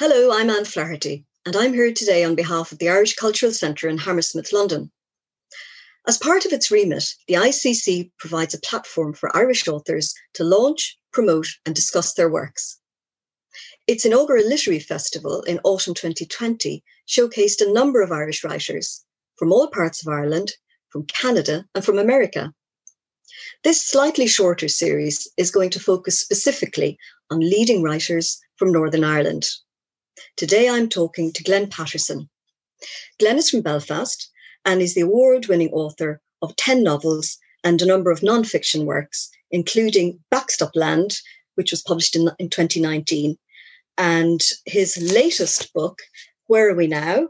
Hello, I'm Anne Flaherty, and I'm here today on behalf of the Irish Cultural Centre in Hammersmith, London. As part of its remit, the ICC provides a platform for Irish authors to launch, promote, and discuss their works. Its inaugural literary festival in autumn 2020 showcased a number of Irish writers from all parts of Ireland, from Canada, and from America. This slightly shorter series is going to focus specifically on leading writers from Northern Ireland. Today I'm talking to Glenn Patterson. Glenn is from Belfast and is the award winning author of 10 novels and a number of non fiction works, including Backstop Land, which was published in, in 2019. And his latest book, Where Are We Now?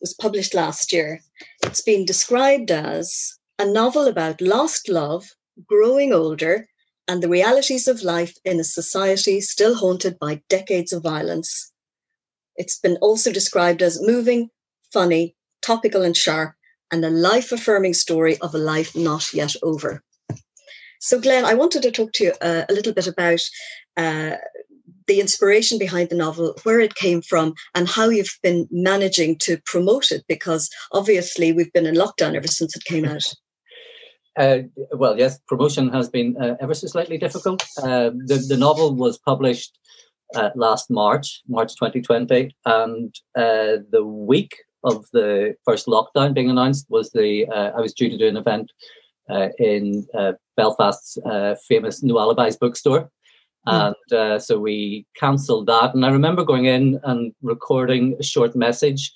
was published last year. It's been described as a novel about lost love, growing older, and the realities of life in a society still haunted by decades of violence. It's been also described as moving, funny, topical, and sharp, and a life affirming story of a life not yet over. So, Glenn, I wanted to talk to you uh, a little bit about uh, the inspiration behind the novel, where it came from, and how you've been managing to promote it, because obviously we've been in lockdown ever since it came out. Uh, well, yes, promotion has been uh, ever so slightly difficult. Uh, the, the novel was published uh, last March, March 2020, and uh, the week of the first lockdown being announced was the uh, I was due to do an event uh, in uh, Belfast's uh, famous No Alibis bookstore. Mm. And so we cancelled that. And I remember going in and recording a short message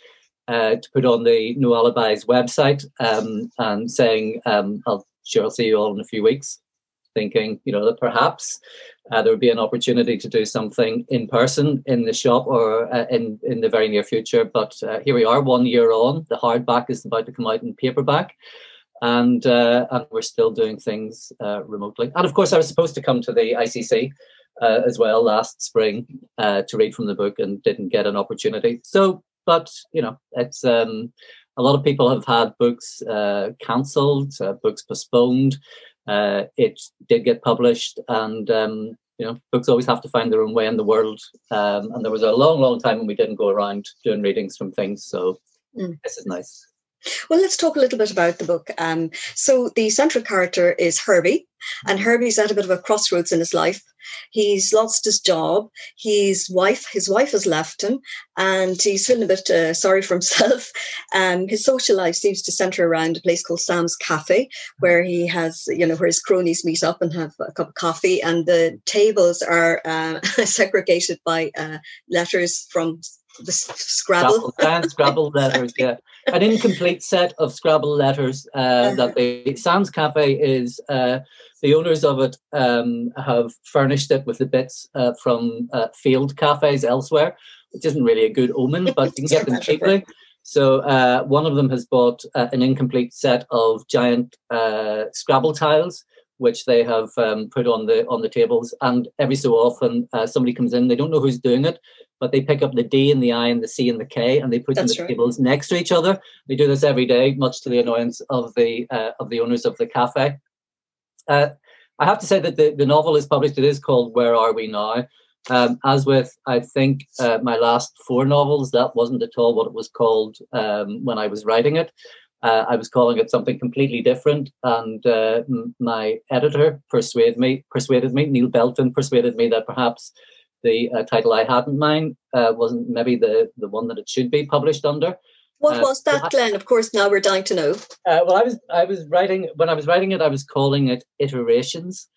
to put on the No Alibis website um, and saying, um, I'll sure I'll see you all in a few weeks thinking, you know, that perhaps uh, there would be an opportunity to do something in person in the shop or uh, in in the very near future. But uh, here we are, one year on. The hardback is about to come out in paperback, and uh, and we're still doing things uh, remotely. And of course, I was supposed to come to the ICC. Uh, as well last spring to read from the book and didn't get an opportunity. So, but you know, it's um, a lot of people have had books cancelled, books postponed uh, it did get published, and um, you know, books always have to find their own way in the world. Um, and there was a long, long time when we didn't go around doing readings from things. So mm. this is nice. Well, let's talk a little bit about the book. Um, so the central character is Herbie, and Herbie's at a bit of a crossroads in his life. He's lost his job. His wife, his wife has left him, and he's feeling a bit uh, sorry for himself. Um, his social life seems to centre around a place called Sam's Cafe, where he has, you know, where his cronies meet up and have a cup of coffee, and the tables are uh, segregated by uh, letters from the Scrabble. Scrabble, Scrabble letters, yeah. An incomplete set of Scrabble letters uh, that the Sam's Cafe is. Uh, the owners of it um, have furnished it with the bits uh, from uh, field cafes elsewhere, which isn't really a good omen, but you can get them cheaply. So uh, one of them has bought uh, an incomplete set of giant Scrabble tiles which they have um, put on the on the tables. And every so often, uh, somebody comes in. They don't know who's doing it, but they pick up the D and the I and the C and the K, and they put them the right. tables next to each other. They do this every day, much to the annoyance of the uh, of the owners of the cafe. Uh, I have to say that the, the novel is published. It is called Where Are We Now? Um, as with, I think, uh, my last four novels, that wasn't at all what it was called um, when I was writing it. Uh, I was calling it something completely different, and uh, m- my editor persuaded me. Persuaded me. Neil Belton persuaded me that perhaps the uh, title I had in mind uh, wasn't maybe the the one that it should be published under. What uh, was that, Glenn? Of course, now we're dying to know. Uh, well, I was I was writing when I was writing it. I was calling it iterations.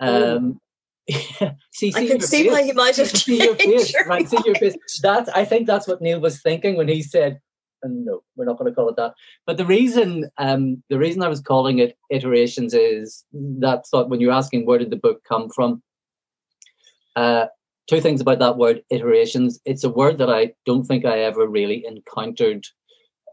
Oh. Um, see, I can see face. why he might have see your face, right? See your face. That I think that's what Neil was thinking when he said and no, we're not going to call it that. But the reason, um, the reason I was calling it iterations is that thought when you're asking where did the book come from. Uh, two things about that word iterations. It's a word that I don't think I ever really encountered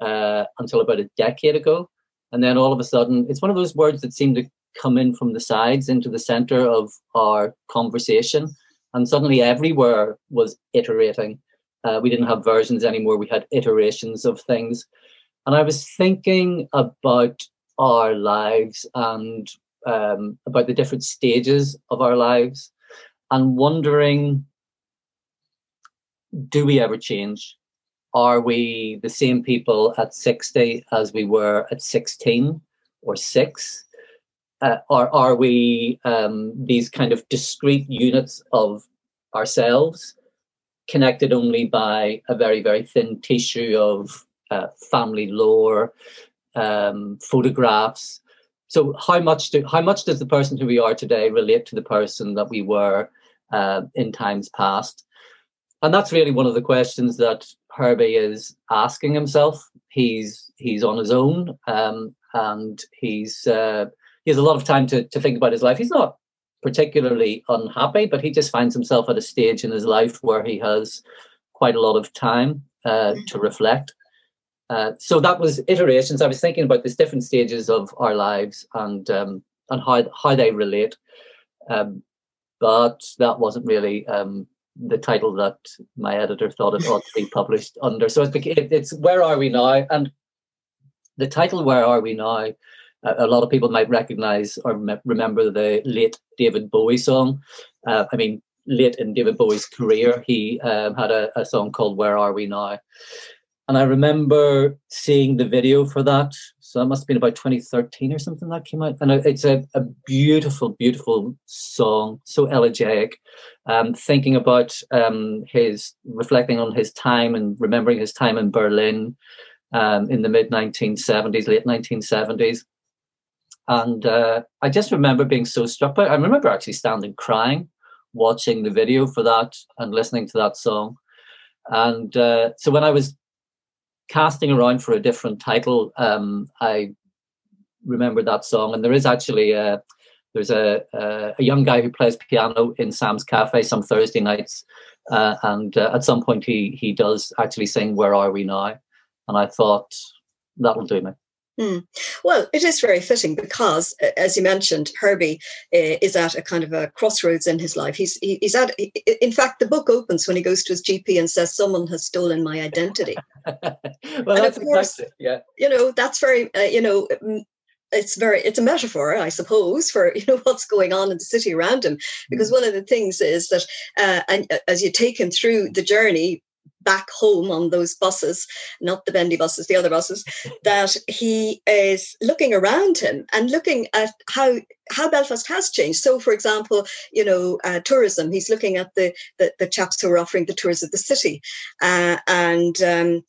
uh, until about a decade ago, and then all of a sudden, it's one of those words that seem to come in from the sides into the center of our conversation, and suddenly everywhere was iterating uh, we didn't have versions anymore. We had iterations of things. And I was thinking about our lives and um, about the different stages of our lives and wondering do we ever change? Are we the same people at 60 as we were at 16 or 6? Uh, are we um, these kind of discrete units of ourselves connected only by a very, very thin tissue of uh, family lore, um, photographs? So, how much do how much does the person who we are today relate to the person that we were uh, in times past? and that's really one of the questions that Herbie is asking himself. He's he's on his own, um, and he's uh, he has a lot of time to to think about his life. He's not particularly unhappy, but he just finds himself at a stage in his life where he has quite a lot of time uh, mm-hmm. to reflect. Uh, so that was iterations. I was thinking about these different stages of our lives and um, and how how they relate, um, but that wasn't really um, the title that my editor thought it ought to be published under. So it's, it's Where Are We Now? And the title Where Are We Now? A lot of people might recognize or remember the late David Bowie song. Uh, I mean, late in David Bowie's career, he um, had a, a song called Where Are We Now? And I remember seeing the video for that. So that must have been about 2013 or something that came out. And it's a, a beautiful, beautiful song, so elegiac. Um, thinking about um, his, reflecting on his time and remembering his time in Berlin um, in the mid 1970s, late 1970s. And uh, I just remember being so struck by it. I remember actually standing crying, watching the video for that and listening to that song. And uh, so when I was casting around for a different title, um, I remembered that song, and there is actually a there's a, a, a young guy who plays piano in Sam's Cafe some Thursday nights, uh, and uh, at some point he he does actually sing "Where Are We Now," and I thought that'll do me. Mm. Well, it is very fitting because, as you mentioned, Herbie uh, is at a kind of a crossroads in his life. He's he's at. In fact, the book opens when he goes to his GP and says, "Someone has stolen my identity." well, and that's of course, exactly, yeah. You know, that's very. Uh, you know, it's very it's a metaphor i suppose for you know what's going on in the city around him because mm. one of the things is that uh, and as you take him through the journey back home on those buses, not the bendy buses, the other buses, that he is looking around him and looking at how how Belfast has changed. So, for example, you know, uh, tourism. He's looking at the, the, the chaps who are offering the tours of the city, uh, and. Um,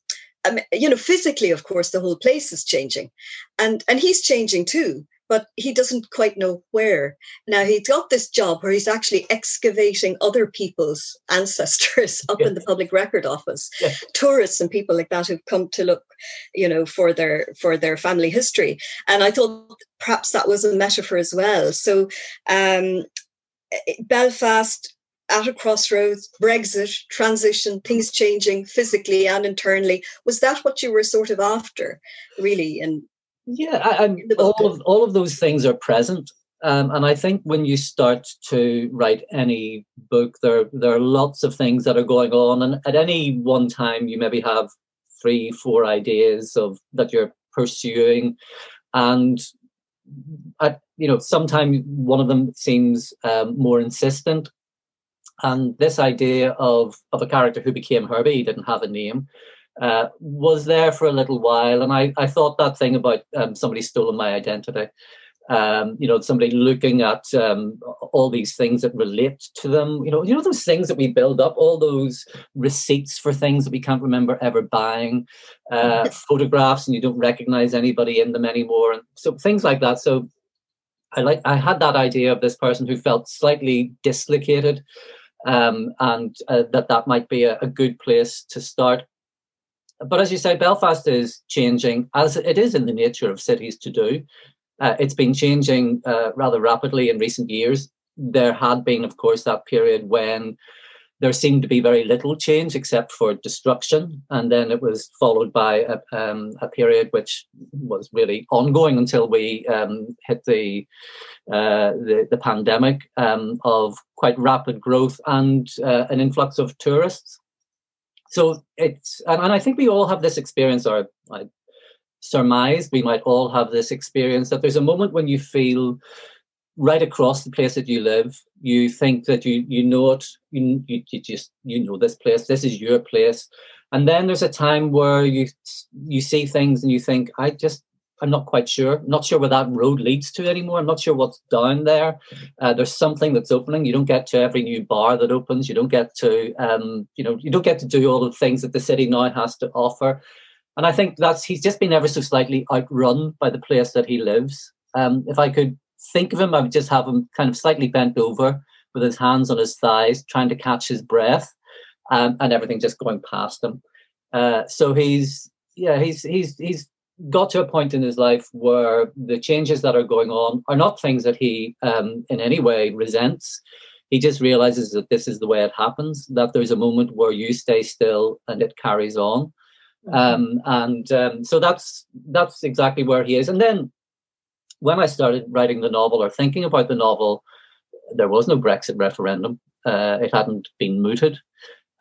um, you know, physically, of course, the whole place is changing, and and he's changing too but he doesn't quite know where. Now he's got this job where he's actually excavating other people's ancestors up in the public record office, tourists and people like that who've come to look, you know, for their for their family history. And I thought perhaps that was a metaphor as well. So um, Belfast at a crossroads, Brexit, transition, things changing physically and internally. Was that what you were sort of after, really? And yeah, I, all of all of those things are present, um, and I think when you start to write any book, there there are lots of things that are going on, and at any one time, you maybe have three, four ideas of that you're pursuing, and at you know, sometimes one of them seems um, more insistent, and this idea of of a character who became Herbie, he didn't have a name uh, was there for a little while, and I, I thought that thing about um, somebody stolen my identity. Um, you know, somebody looking at um, all these things that relate to them. You know, you know those things that we build up, all those receipts for things that we can't remember ever buying, uh, photographs, and you don't recognize anybody in them anymore, and so things like that. So, I like I had that idea of this person who felt slightly dislocated, um, and uh, that that might be a, a good place to start but as you say, Belfast is changing, as it is in the nature of cities to do. Uh, it's been changing uh, rather rapidly in recent years. There had been, of course, that period when there seemed to be very little change except for destruction, and then it was followed by a, um, a period which was really ongoing until we um, hit the, uh, the, the pandemic um, of quite rapid growth and uh, an influx of tourists so it's and, and I think we all have this experience, or I surmise we might all have this experience that there's a moment when you feel right across the place that you live. You think that you you know it. You, you you just you know this place. This is your place. And then there's a time where you you see things and you think, I just I'm not quite sure. I'm not sure where that road leads to anymore. I'm not sure what's down there. Uh, there's something that's opening. You don't get to every new bar that opens. You don't get to, um, you know, you don't get to do all the things that the city now has to offer. And I think that's he's just been ever so slightly outrun by the place that he lives. Um, if I could think of him, I would just have him kind of slightly bent over with his hands on his thighs, trying to catch his breath, um, and everything just going past him. Uh, so he's yeah, he's he's he's got to a point in his life where the changes that are going on are not things that he um, in any way resents. He just realizes that this is the way it happens. That there's a moment where you stay still and it carries on. Mm-hmm. Um, and um, so that's that's exactly where he is. And then when I started writing the novel or thinking about the novel, there was no Brexit referendum. Uh, it hadn't been mooted,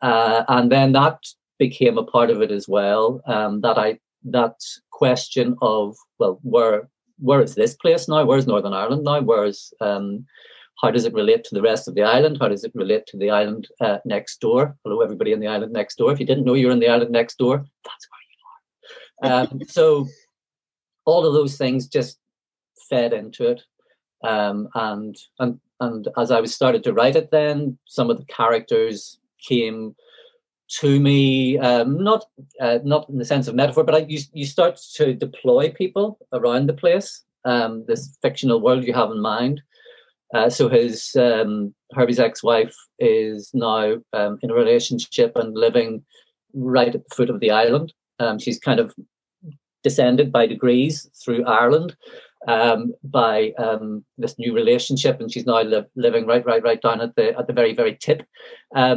uh, and then that became a part of it as well. Um, that I that question of well, where where is this place now? Where's Northern Ireland now? Where's um, how does it relate to the rest of the island? How does it relate to the island uh, next door? Hello, everybody in the island next door. If you didn't know you're in the island next door, that's where you are. Um, so all of those things just fed into it. Um, and and and as I was started to write it, then some of the characters came to me, um, not uh, not in the sense of metaphor, but I, you you start to deploy people around the place, um, this fictional world you have in mind. Uh, so his um, Herbie's ex-wife is now um, in a relationship and living right at the foot of the island. Um, she's kind of descended by degrees through Ireland, um, by this new relationship, and she's now li- living right, right, right down at the at the very, very tip.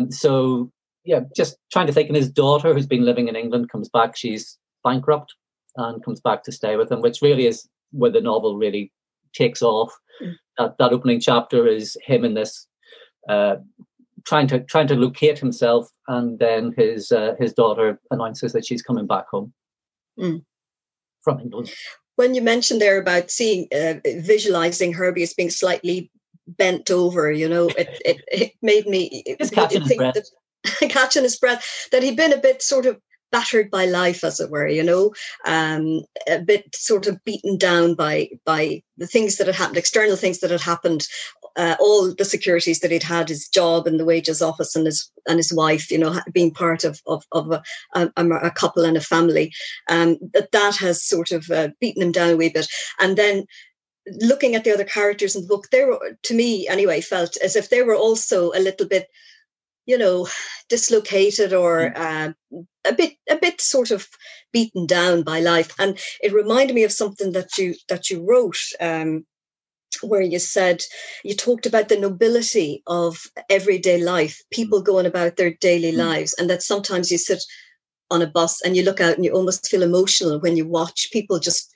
So yeah, just trying to think. And his daughter, who's been living in England, comes back. She's bankrupt and comes back to stay with him, which really is where the novel really takes off. Mm. That that opening chapter is him in this. Uh, trying to trying to locate himself, and then his uh, his daughter announces that she's coming back home mm. from England when you mentioned there about seeing uh, visualizing Herbie as being slightly bent over, you know, it it, it made me Just catching his catching his breath that he'd been a bit sort of battered by life, as it were, you know, um, a bit sort of beaten down by by the things that had happened, external things that had happened, uh, all the securities that he'd had, his job and the wages office, and his and his wife, you know, being part of of, of a, a, a couple and a family, um, that that has sort of uh, beaten him down a wee bit, and then looking at the other characters in the book, they were, to me anyway, felt as if they were also a little bit you know dislocated or uh, a bit a bit sort of beaten down by life. And it reminded me of something that you that you wrote um, where you said you talked about the nobility of everyday life people going about their daily mm. lives and that sometimes you sit on a bus and you look out and you almost feel emotional when you watch people just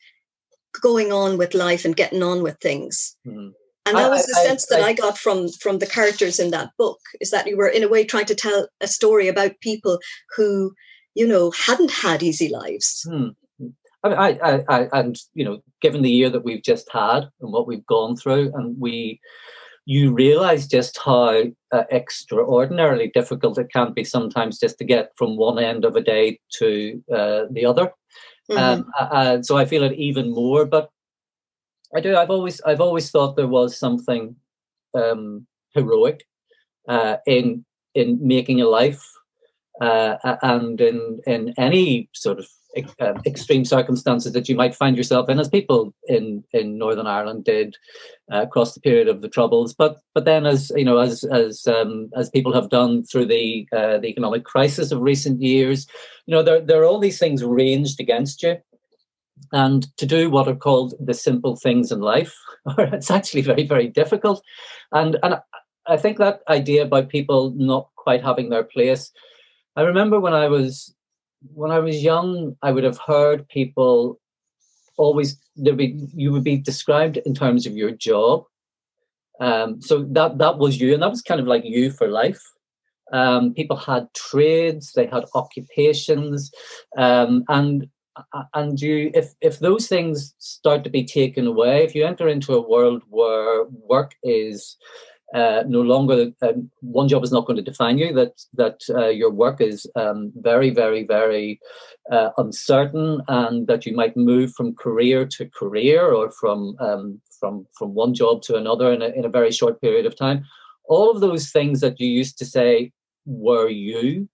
going on with life and getting on with things. Mm and that I, was the I, sense I, that I, got from from the characters in that book is that you were in a way trying to tell a story about people who you know hadn't had easy lives hmm. I, I, I, and you know given the year that we've just had and what we've gone through and we you realize just how uh, extraordinarily difficult it can be sometimes just to get from one end of a day to uh, the other mm-hmm. um, uh, so i feel it even more but I do. I've always I've always thought there was something um, heroic uh, in in making a life uh, and in in any sort of uh, extreme circumstances that you might find yourself in, as people in in Northern Ireland did uh, across the period of the Troubles. But but then, as you know, as as um, as people have done through the uh, the economic crisis of recent years, you know, there there are all these things ranged against you and to do what are called the simple things in life it's actually very very difficult. And and i think that idea about people not quite having their place i remember when i was when i was young i would have heard people always there be you would be described in terms of your job. Um, so that that was you and that was kind of like you for life. Um, people had trades they had occupations um, and and you if if those things start to be taken away if you enter into a world where work is uh, no longer um, one job is not going to define you that that uh, your work is um, very very very uh, uncertain and that you might move from career to career or from um, from from one job to another in a, in a very short period of time all of those things that you used to say were you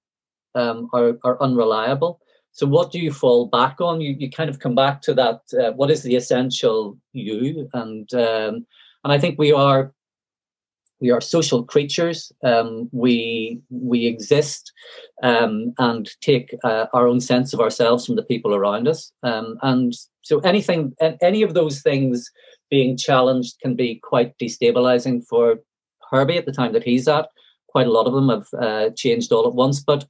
um, are, are unreliable so what do you fall back on you, you kind of come back to that uh, what is the essential you and um, and i think we are we are social creatures. Um, we we exist um, and take uh, our own sense of ourselves from the people around us. Um, and so anything, any of those things being challenged can be quite destabilizing for Herbie at the time that he's at. Quite a lot of them have uh, changed all at once, but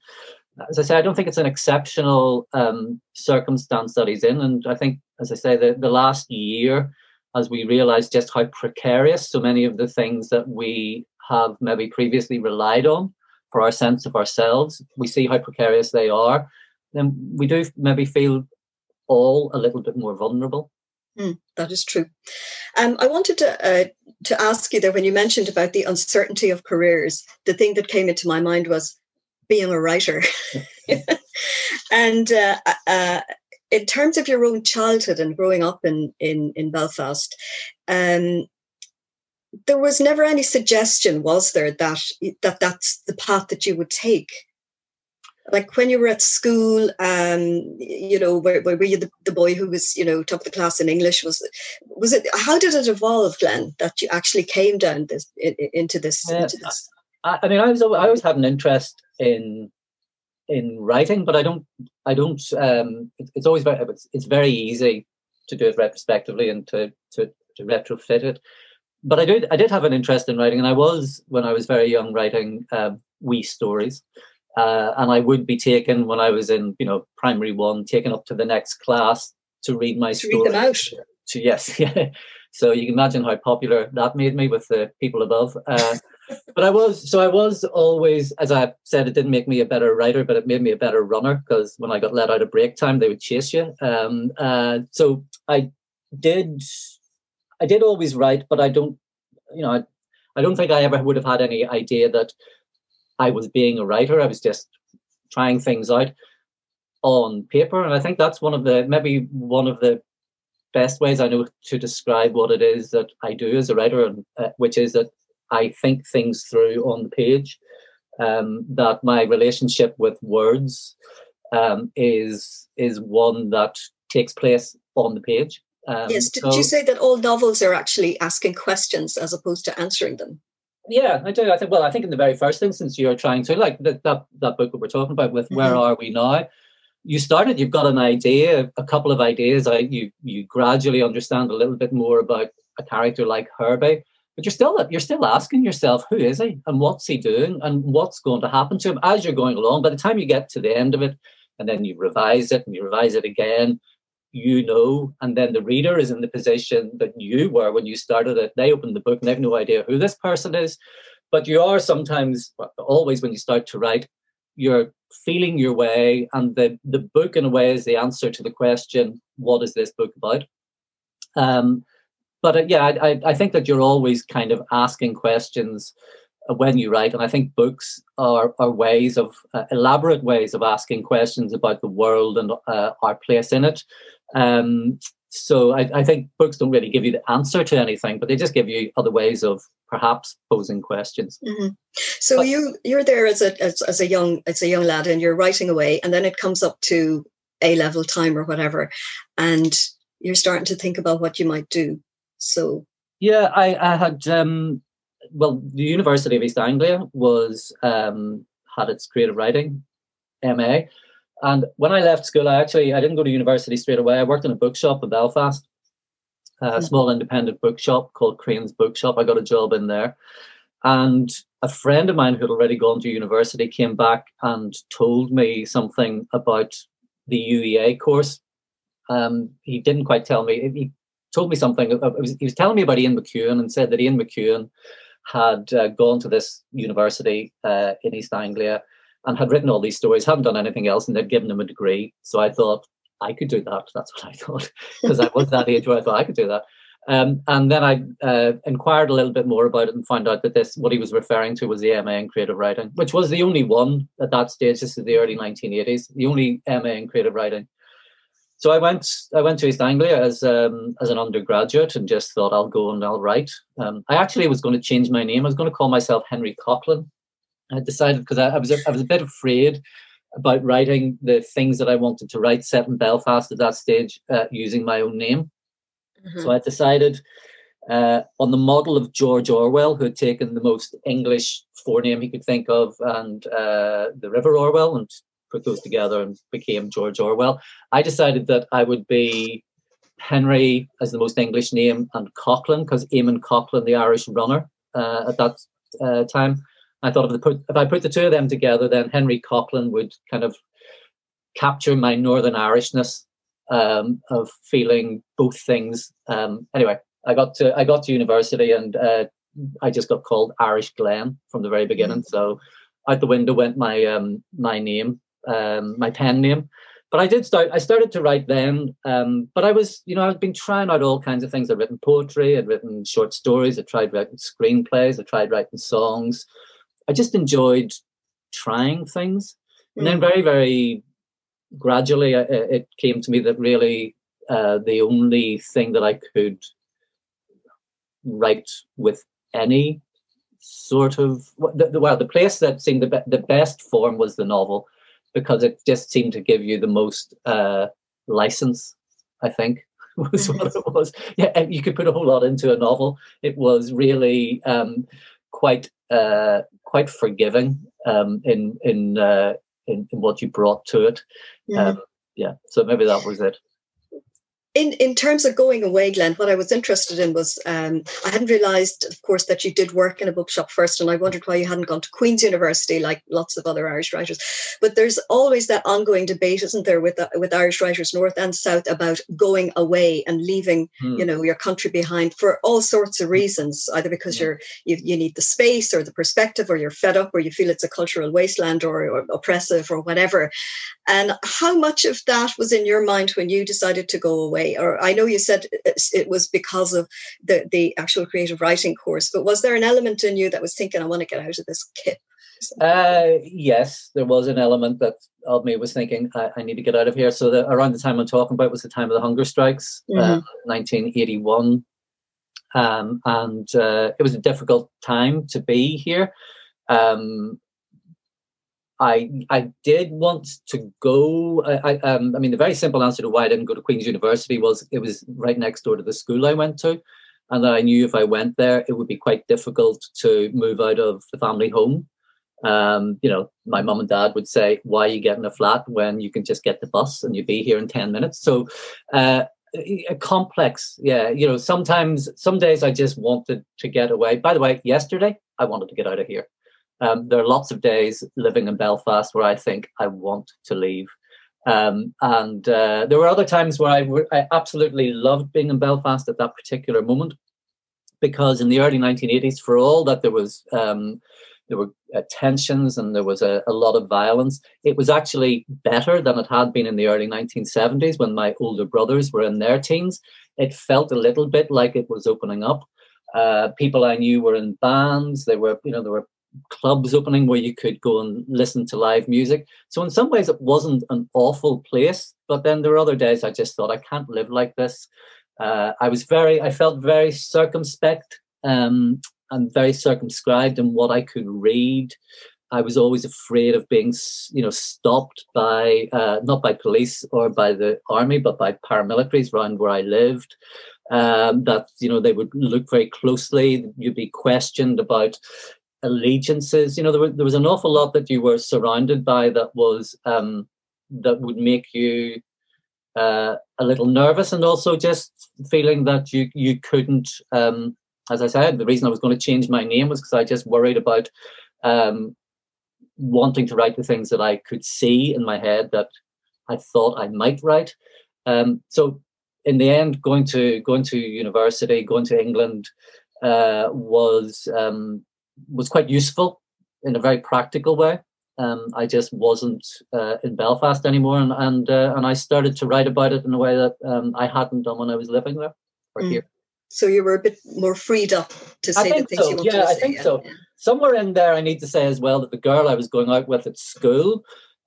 as I say, I don't think it's an exceptional um, circumstance that he's in. And I think, as I say, the, the last year as we realize just how precarious so many of the things that we have maybe previously relied on for our sense of ourselves, we see how precarious they are, then we do maybe feel all a little bit more vulnerable. Mm, that is true. Um, I wanted to uh, to ask you there when you mentioned about the uncertainty of careers. The thing that came into my mind was being a writer, and uh, uh, in terms of your own childhood and growing up in in in Belfast, um, there was never any suggestion, was there, that that that's the path that you would take? Like when you were at school, um, you know, were, were you the, the boy who was, you know, top of the class in English? Was was it? How did it evolve, Glenn, that you actually came down this into this? Into this? I, I mean, I was I always had an interest in in writing, but I don't. I don't. Um, it, it's always very. It's, it's very easy to do it retrospectively and to to to retrofit it. But I did. I did have an interest in writing, and I was when I was very young writing um, wee stories. Uh, and I would be taken when I was in, you know, primary one, taken up to the next class to read my to story. Read them out. To, yes, yeah. So you can imagine how popular that made me with the people above. Uh, but I was so I was always, as I said, it didn't make me a better writer, but it made me a better runner because when I got let out of break time, they would chase you. Um, uh, so I did, I did always write, but I don't, you know, I, I don't think I ever would have had any idea that I was being a writer. I was just trying things out on paper, and I think that's one of the maybe one of the best ways I know to describe what it is that I do as a writer, and uh, which is that I think things through on the page. Um, that my relationship with words um, is is one that takes place on the page. Um, yes. Did so, you say that all novels are actually asking questions as opposed to answering them? Yeah, I do. I think. Well, I think in the very first instance, you're trying to like that that, that book that we're talking about with mm-hmm. "Where Are We Now." You started. You've got an idea, a couple of ideas. I, you you gradually understand a little bit more about a character like Herbie but you're still you're still asking yourself who is he? And what's he doing? And what's going to happen to him as you're going along? By the time you get to the end of it and then you revise it and you revise it again you know. And then the reader is in the position that you were when you started it. They open the book and they have no idea who this person is. But you are sometimes always when you start to write you're feeling your way. And the the book in a way is the answer to the question what is this book about? Um, but uh, yeah, I, I think that you're always kind of asking questions uh, when you write, and I think books are are ways of uh, elaborate ways of asking questions about the world and uh, our place in it. Um, so I, I, think books don't really give you the answer to anything, but they just give you other ways of perhaps posing questions. Mm-hmm. So but, you you're there as a as, as a young as a young lad, and you're writing away, and then it comes up to a level time or whatever, and you're starting to think about what you might do. So yeah, I, I had um, well, the University of East Anglia was um, had its creative writing MA, and when I left school, I actually I didn't go to university straight away. I worked in a bookshop in Belfast, a mm-hmm. small independent bookshop called Crane's Bookshop. I got a job in there, and a friend of mine who had already gone to university came back and told me something about the UEA course. Um, he didn't quite tell me. He told me something. Was, he was telling me about Ian McEwan and said that Ian McEwan had uh, gone to this university uh, in East Anglia and had written all these stories, hadn't done anything else, and they'd given him a degree. So I thought, I could do that. That's what I thought because I was that age where I thought I could do that. Um, and then I uh, inquired a little bit more about it and found out that this, what he was referring to, was the MA in creative writing, which was the only one at that stage. This is the early 1980s, the only MA in creative writing. So I went, I went to East Anglia as um, as an undergraduate and just thought I'll go and I'll write. Um, I actually was going to change my name. I was going to call myself Henry Coghlan. I decided because I, I was a, I was a bit afraid about writing the things that I wanted to write set in Belfast at that stage uh, using my own name. Mm-hmm. So I decided uh, on the model of George Orwell, who had taken the most English forename he could think of and uh, the River Orwell and put those together and became George Orwell. I decided that I would be Henry as the most English name and Coghlan because Eamonn Coghlan, the Irish runner uh, at that uh, time. I thought if, the put, if I put the two of them together, then Henry Coghlan would kind of capture my Northern Irishness um, of feeling both things. Um, anyway, I got to I got to university and uh, I just got called Irish Glenn from the very beginning. Mm-hmm. So out the window went my um, my name, um, my pen name. But I did start. I started to write then. Um, but I was, you know, I've been trying out all kinds of things. I'd written poetry. I'd written short stories. I tried writing screenplays. I tried writing songs. I just enjoyed trying things. And then mm. very, very gradually uh, it came to me that really uh, the only thing that I could write with any sort of well, the place that seemed the, the best form was the novel because it just seemed to give you the most uh, license. I think was what mm-hmm. it was. Yeah, you could put a whole lot into a novel. It was really um, quite uh, quite forgiving um, in in, uh, in, in what you brought to it. Yeah. Um, yeah. So maybe that was it in in terms of going away, Glenn, what I was interested in was um, I hadn't realised, of course, that you did work in a bookshop first, and I wondered why you hadn't gone to Queen's University like lots of other Irish writers. But there's always that ongoing debate, isn't there, with uh, with Irish writers north and south about going away and leaving, hmm. you know, your country behind for all sorts of reasons, either because you're you, you need the space or the perspective, or you're fed up, or you feel it's a cultural wasteland or, or oppressive or whatever. And how much of that was in your mind when you decided to go away? Or I know you said it was because of the, the actual creative writing course, but was there an element in you that was thinking, I want to get out of this kip? Uh, yes, there was an element that of me was thinking I, I need to get out of here. So the, around the time I'm talking about was the time of the hunger strikes, uh, mm-hmm. uh, 1981, um, and uh, it was a difficult time to be here. Um, I I did want to go. I, I, um, I mean, the very simple answer to why I didn't go to Queen's University was it was right next door to the school I went to, and that I knew if I went there, it would be quite difficult to move out of the family home. Um, you know, my mum and dad would say, "Why are you getting a flat when you can just get the bus and you'd be here in ten minutes?" So. Uh, a complex yeah you know sometimes some days i just wanted to get away by the way yesterday i wanted to get out of here um, there are lots of days living in Belfast where I think I want to leave. Um, and uh, there were other times where I, w- I absolutely loved being in Belfast at that particular moment, because in the early 1980s, for all that there was um, there were uh, tensions and there was a, a, lot of violence, it was actually better than it had been in the early 1970s when my older brothers were in their teens. It felt a little bit like it was opening up. Uh, people I knew were in bands. There were, you know, there were clubs opening where you could go and listen to live music. So in some ways, it wasn't an awful place. But then there were other days I just thought I can't live like this. Uh, I was very, I felt very circumspect um, and very circumscribed in what I could read. I was always afraid of being, you know, stopped by uh, not by police or by the army, but by paramilitaries around where I lived. Um, that you know they would look very closely. You'd be questioned about allegiances. You know, there, were, there was an awful lot that you were surrounded by that was um, that would make you uh, a little nervous, and also just feeling that you you couldn't. Um, as I said, the reason I was going to change my name was because I just worried about um, wanting to write the things that I could see in my head that I thought I might write. Um, so in the end, going to going to university, going to England uh, was um, was quite useful in a very practical way. um, I just wasn't uh, in Belfast anymore, and and uh, and I started to write about it in a way that um, I hadn't done when I was living there or mm. here. So you were a bit more freed up to say the things so. you wanted yeah, to say. I think yeah, so. Yeah. Somewhere in there, I need to say as well that the girl I was going out with at school,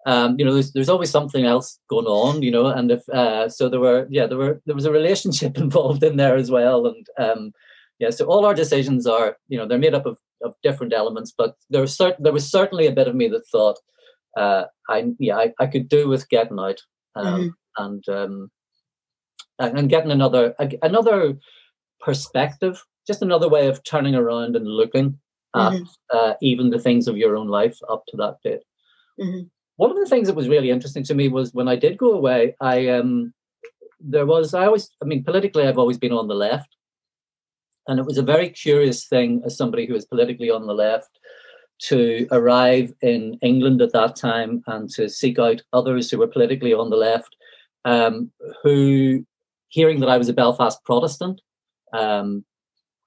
um, you know, there's, there's always something else going on, you know, and if uh, so, there were yeah, there were there was a relationship involved in there as well, and um, yeah, so all our decisions are, you know, they're made up of, of different elements, but there was certain there was certainly a bit of me that thought, uh, I yeah, I, I could do with getting out um, mm-hmm. and um, and, and getting another another perspective, just another way of turning around and looking at mm-hmm. uh, even the things of your own life up to that date. Mm-hmm. One of the things that was really interesting to me was when I did go away, I um, there was I always I mean politically I've always been on the left, and it was a very curious thing as somebody who was politically on the left to arrive in England at that time and to seek out others who were politically on the left, um, who, hearing that I was a Belfast Protestant, um,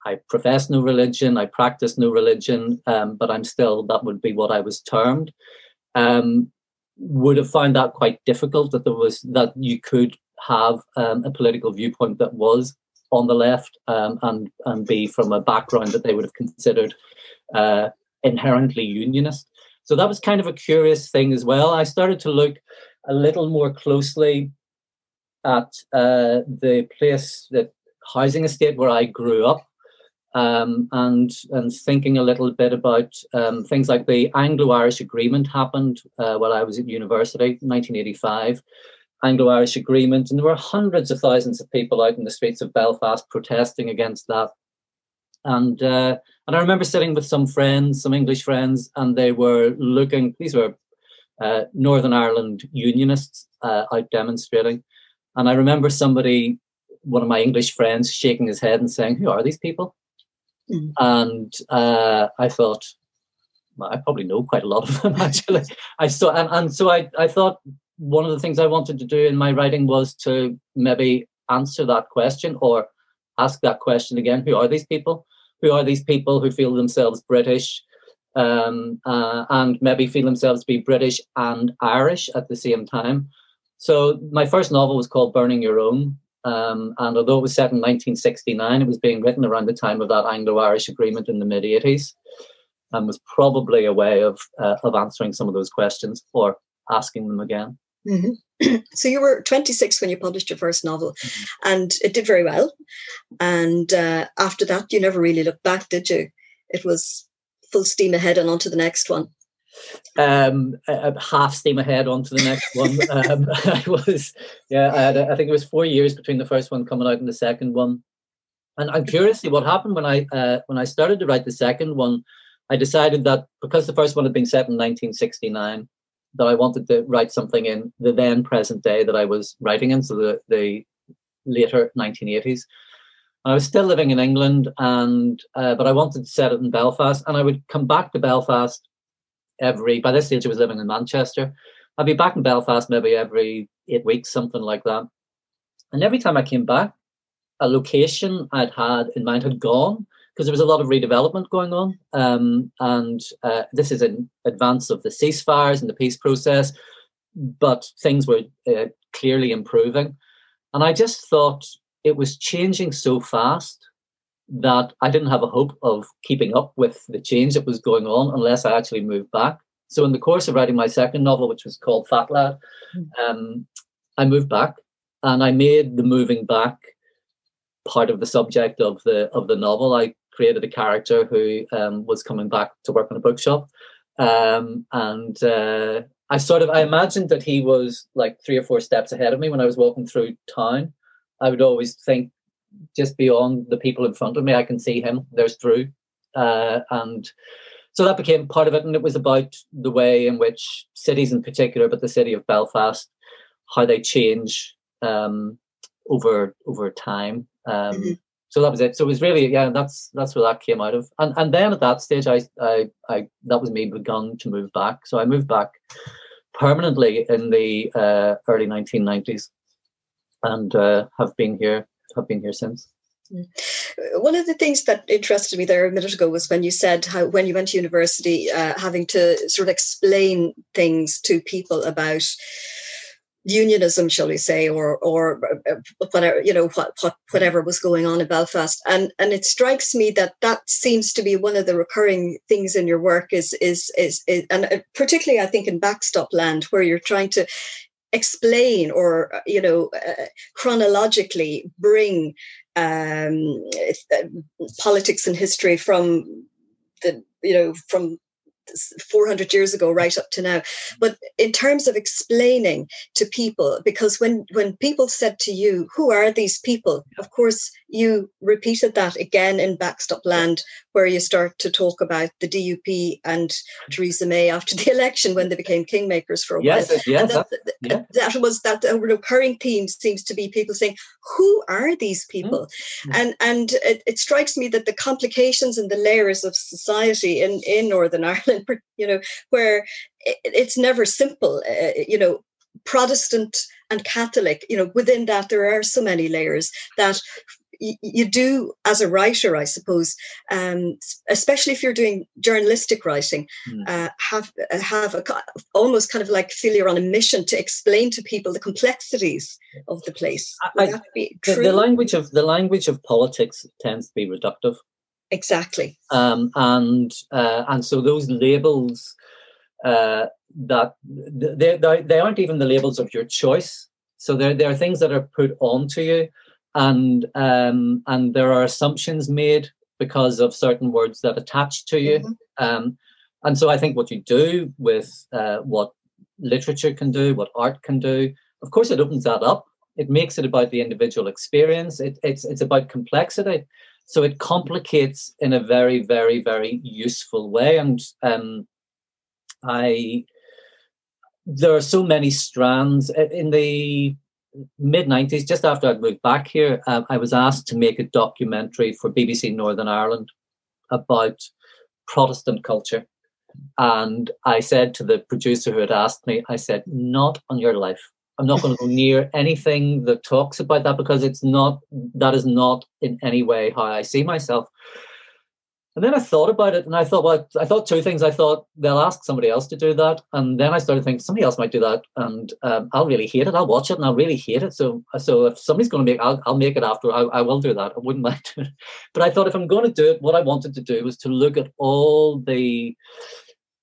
I profess no religion, I practice no religion, um, but I'm still, that would be what I was termed, um, would have found that quite difficult that there was, that you could have um, a political viewpoint that was on the left um, and and be from a background that they would have considered uh, inherently unionist. So that was kind of a curious thing as well. I started to look a little more closely at uh, the place, the housing estate where I grew up, um, and and thinking a little bit about um, things like the Anglo-Irish Agreement happened uh, while I was at university, 1985. Anglo-Irish Agreement, and there were hundreds of thousands of people out in the streets of Belfast protesting against that. And uh, and I remember sitting with some friends, some English friends, and they were looking. These were uh, Northern Ireland unionists uh, out demonstrating, and I remember somebody, one of my English friends, shaking his head and saying, "Who are these people?" Mm. And uh, I thought, well, I probably know quite a lot of them actually. I saw, and, and so I, I thought one of the things I wanted to do in my writing was to maybe answer that question or ask that question again. Who are these people? Who are these people who feel themselves British um, uh, and maybe feel themselves to be British and Irish at the same time? So my first novel was called Burning Your Own. Um, and although it was set in 1969, it was being written around the time of that Anglo-Irish agreement in the mid 80s, and was probably a way of uh, of answering some of those questions or asking them again. Mm-hmm. so you were 26 when you published your first novel, mm-hmm. and it did very well. And uh, after that, you never really looked back, did you? It was full steam ahead and on to the next one. Um, uh, half steam ahead onto the next one. um, I was, yeah, I, had, I think it was four years between the first one coming out and the second one. And I'm curiously, what happened when I uh, when I started to write the second one, I decided that because the first one had been set in 1969, that I wanted to write something in the then present day that I was writing in, so the, the later 1980s. And I was still living in England, and uh, but I wanted to set it in Belfast, and I would come back to Belfast every. By this stage, I was living in Manchester. I'd be back in Belfast maybe every eight weeks, something like that. And every time I came back, a location I'd had in mind had gone because there was a lot of redevelopment going on. Um, and uh, this is in advance of the ceasefires and the peace process, but things were uh, clearly improving. And I just thought it was changing so fast that I didn't have a hope of keeping up with the change that was going on unless I actually moved back. So, in the course of writing my second novel, which was called Fat Lad, hmm. um, I moved back and I made the moving back part of the subject of the of the novel. I created a character who um, was coming back to work in a bookshop, um, and uh, I sort of I imagined that he was like three or four steps ahead of me when I was walking through town. I would always think just beyond the people in front of me, I can see him. There's Drew, uh, and so that became part of it. And it was about the way in which cities, in particular, but the city of Belfast, how they change um, over over time. Um, mm-hmm so that was it. So it was really yeah, that's that's where that came out of. And and then at that stage, I I, I that was me begun to move back. So I moved back permanently in the uh, early 1990s, and uh, have been here have been here since. Mm. One of the things that interested me there a minute ago was when you said how when you went to university, uh, having to sort of explain things to people about unionism, shall we say, or or uh, whatever you know what, what whatever was going on in Belfast, and and it strikes me that that seems to be one of the recurring things in your work is is is, is and uh, particularly I think in backstop land where you're trying to explain or uh, you know uh, chronologically bring um, politics and history from the you know from 400 years ago right up to now but in terms of explaining to people because when when people said to you who are these people of course you repeated that again in backstop land where you start to talk about the DUP and Theresa May after the election when they became kingmakers for a yes, while. Yes, that, yeah. that was that a recurring theme seems to be people saying, "Who are these people?" Mm. And and it, it, strikes me that the complications and the layers of society in in Northern Ireland, you know, where it, it's never simple, uh, you know. Protestant and Catholic, you know, within that there are so many layers that you do as a writer i suppose um, especially if you're doing journalistic writing mm. uh, have uh, have a almost kind of like feel you're on a mission to explain to people the complexities of the place I, the, the, language of the language of politics tends to be reductive exactly um, and uh, and so those labels uh, that they, they aren't even the labels of your choice so there, there are things that are put onto you and um, and there are assumptions made because of certain words that attach to you. Mm-hmm. Um, and so I think what you do with uh, what literature can do, what art can do, of course, it opens that up. It makes it about the individual experience. It, it's it's about complexity. So it complicates in a very, very, very useful way. And um, I there are so many strands in the mid 90s, just after I'd moved back here, uh, I was asked to make a documentary for BBC Northern Ireland about Protestant culture. And I said to the producer who had asked me, I said, not on your life. I'm not going to go near anything that talks about that because it's not, that is not in any way how I see myself. And then I thought about it and I thought, well, I thought two things. I thought they'll ask somebody else to do that. And then I started thinking somebody else might do that and um, I'll really hate it. I'll watch it and I'll really hate it. So so if somebody's going to make, I'll, I'll make it after. I, I will do that. I wouldn't mind. But I thought if I'm going to do it, what I wanted to do was to look at all the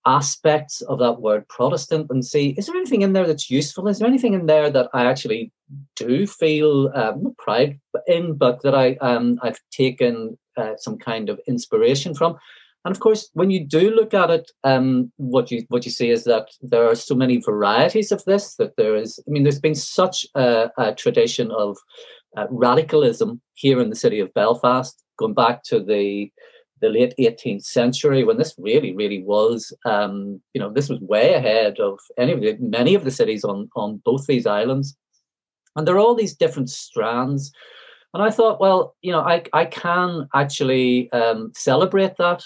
aspects of that word Protestant and see, is there anything in there that's useful? Is there anything in there that I actually do feel um, pride in, but that I um, I've taken uh, some kind of inspiration from. And of course, when you do look at it, um, what you what you see is that there are so many varieties of this. That there is, I mean, there's been such a, a tradition of uh, radicalism here in the city of Belfast, going back to the the late 18th century when this really, really was, um, you know, this was way ahead of any of the, many of the cities on on both these islands. And there are all these different strands and I thought, well, you know, I, I can actually um, celebrate that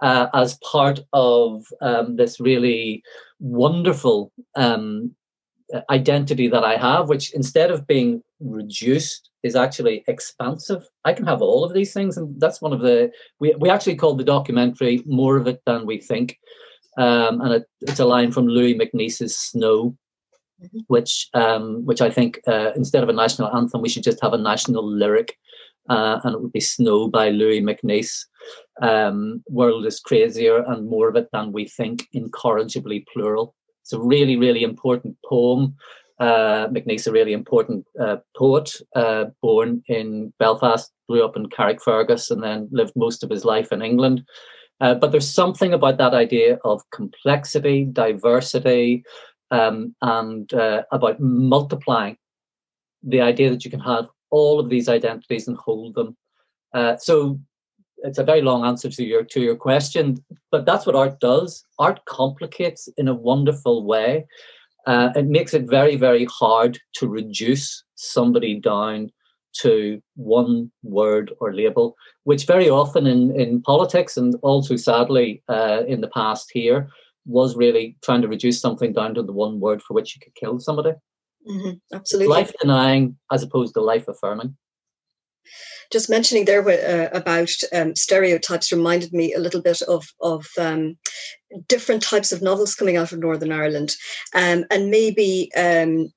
uh, as part of um, this really wonderful um, identity that I have, which instead of being reduced is actually expansive. I can have all of these things. And that's one of the, we, we actually called the documentary More of It Than We Think. Um, and it, it's a line from Louis MacNeice's Snow, mm-hmm. which um, which I think uh, instead of a national anthem, we should just have a national lyric, uh, and it would be "Snow" by Louis MacNeice. Um, World is crazier and more of it than we think, incorrigibly plural. It's a really, really important poem. Uh, a really important uh, poet, uh, born in Belfast, grew up in Carrickfergus, and then lived most of his life in England. Uh, but there's something about that idea of complexity, diversity, um, and uh, about multiplying the idea that you can have all of these identities and hold them. Uh, so it's a very long answer to your to your question, but that's what art does. Art complicates in a wonderful way. Uh, it makes it very very hard to reduce somebody down to one word or label, which very often in, in politics and also sadly uh, in the past here was really trying to reduce something down to the one word for which you could kill somebody. Mm-hmm, absolutely. Life denying as opposed to life affirming. just mentioning there uh, about um, stereotypes reminded me a little bit of of um, different types of novels coming out of Northern Ireland, um, and maybe um,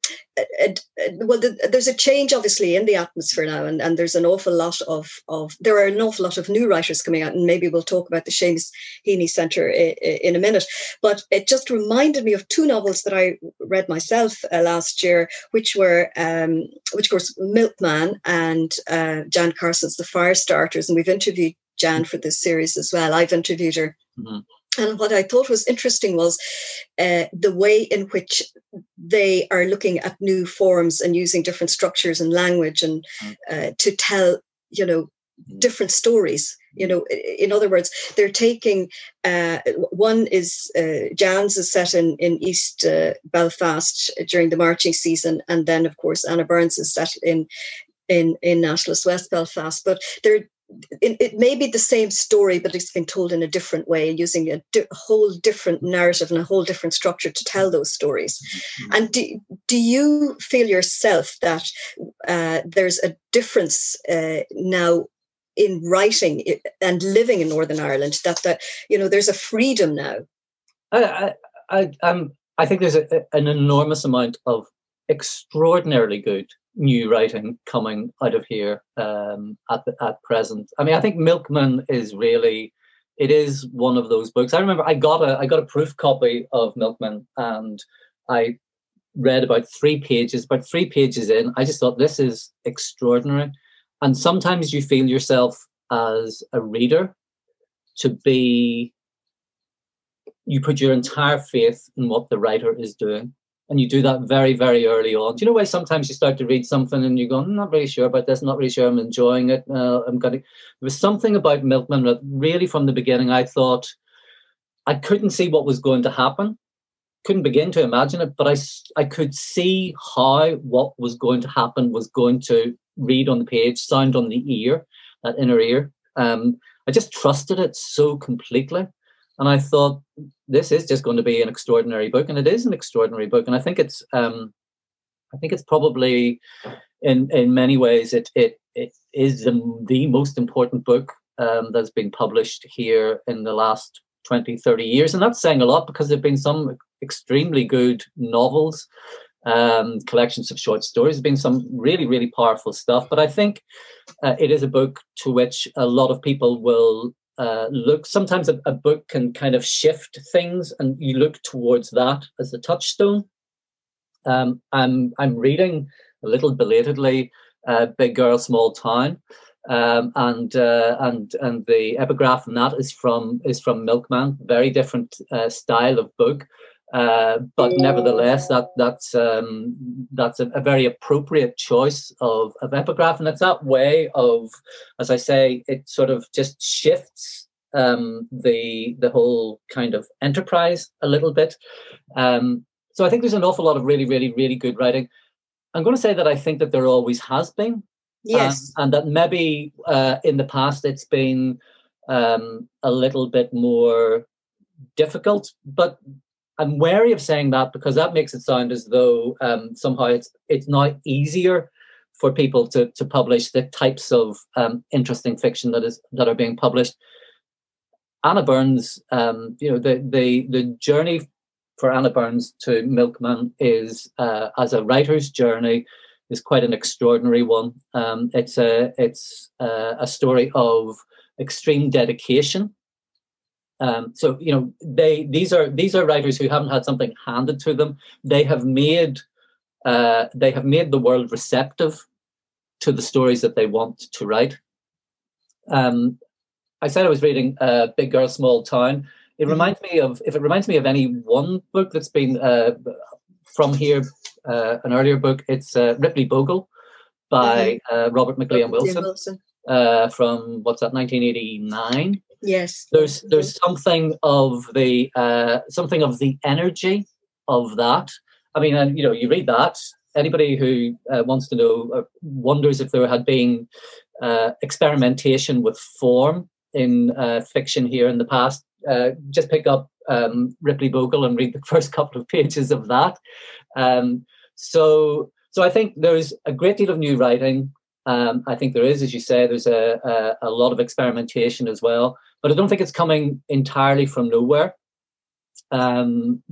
well, there's a change obviously in the atmosphere now, and, and there's an awful lot of of there are an awful lot of new writers coming out, and maybe we'll talk about the Seamus Heaney Centre in a minute. But it just reminded me of two novels that I read myself uh, last year, which were um, which of course Milkman and uh, Jan Carson's The Fire Starters, and we've interviewed Jan for this series as well. I've interviewed her. Mm-hmm. And what I thought was interesting was uh, the way in which they are looking at new forms and using different structures and language and mm. uh, to tell, you know, mm. different stories. You know, in other words, they're taking uh, one is uh, Jan's is set in in East uh, Belfast during the marching season, and then of course Anna Burns is set in in in Nationalist West Belfast. But they're it, it, may be the same story, but it's been told in a different way, using a di- whole different narrative and a whole different structure to tell those stories. Mm-hmm. And do, do you feel yourself that uh, there's a difference uh, now in writing and living in Northern Ireland? That that you know, there's a freedom now. I I I, um, I think there's a, an enormous amount of extraordinarily good new writing coming out of here um, at the, at present. I mean, I think Milkman is really it is one of those books. I remember I got a I got a proof copy of Milkman and I read about three pages. About three pages in, I just thought this is extraordinary. And sometimes you feel yourself as a reader to be you put your entire faith in what the writer is doing and you do that very very early on. Do you know why sometimes you start to read something and you go i'm not really sure about this not really sure i'm enjoying it uh, i'm going to there was something about milkman that really from the beginning i thought i couldn't see what was going to happen. Couldn't begin to imagine it but i i could see how what was going to happen was going to read on the page sound on the ear that inner ear. Um, i just trusted it so completely and I thought this is just going to be an extraordinary book, and it is an extraordinary book. And I think it's, um, I think it's probably, in in many ways, it it it is the the most important book um, that's been published here in the last 20, 30 years, and that's saying a lot because there've been some extremely good novels. Um, collections of short stories. There's been some really, really powerful stuff. But I think uh, it is a book to which a lot of people will uh, look sometimes a, a, book can kind of shift things and you look towards that as the touchstone. Um, i'm i'm reading a little belatedly uh, big girl small town um, and uh, and and the epigraph and that is from is from milkman. Very different uh, style of book uh, but nevertheless, that that's um, that's a, a, very appropriate choice of, of epigraph, and it's that way of, as I say, it sort of just shifts um, the the whole kind of enterprise a little bit. Um, so I think there's an awful lot of really, really, really good writing. I'm going to say that I think that there always has been, yes, um, and that maybe uh, in the past it's been um, a little bit more difficult, but I'm wary of saying that because that makes it sound as though um, somehow it's it's now easier for people to to publish the types of um, interesting fiction that is that are being published. Anna Burns, um, you know, the the the journey for Anna Burns to Milkman is uh, as a writer's journey is quite an extraordinary one. Um, it's a it's a, a story of extreme dedication um, so you know they these are these are writers who haven't had something handed to them. They have made uh, they have made the world receptive to the stories that they want to write. Um, I said I was reading uh, Big Girl Small Town. It mm-hmm. reminds me of if it reminds me of any one book that's been uh, from here, uh, an earlier book. It's uh, Ripley Bogle by mm-hmm. uh, Robert McLiam Wilson, Wilson. Uh, from what's that, 1989. Yes. There's there's something of the uh, something of the energy of that. I mean, and you know, you read that. Anybody who uh, wants to know uh, wonders if there had been uh, experimentation with form in uh, fiction here in the past. Uh, just pick up um, Ripley Bogle and read the first couple of pages of that. Um, so, so I think there's a great deal of new writing. Um, I think there is, as you say, there's a, a, a lot of experimentation as well, but I don't think it's coming entirely from nowhere. Um,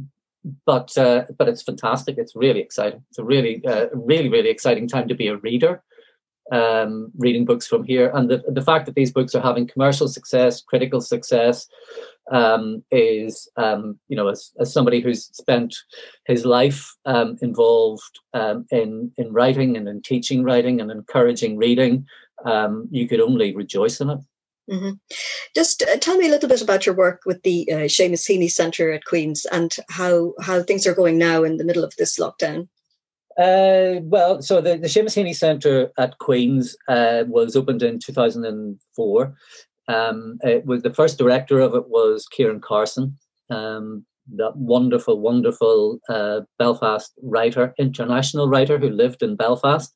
but uh, but it's fantastic. It's really exciting. It's a really uh, really really exciting time to be a reader um, reading books from here. And the, the fact that these books are having commercial success, critical success, um, is, um, you know, as, as somebody who's spent his life um, involved um, in, in writing and in teaching writing and encouraging reading, um, you could only rejoice in it. Mm-hmm. Just uh, tell me a little bit about your work with the uh, Seamus Heaney Centre at Queen's and how, how things are going now in the middle of this lockdown. Uh, well, so the, the Seamus Heaney Centre at Queen's uh, was opened in 2004. Um, it was the first director of it was Ciaran Carson, um, that wonderful, wonderful uh, Belfast writer, international writer who lived in Belfast,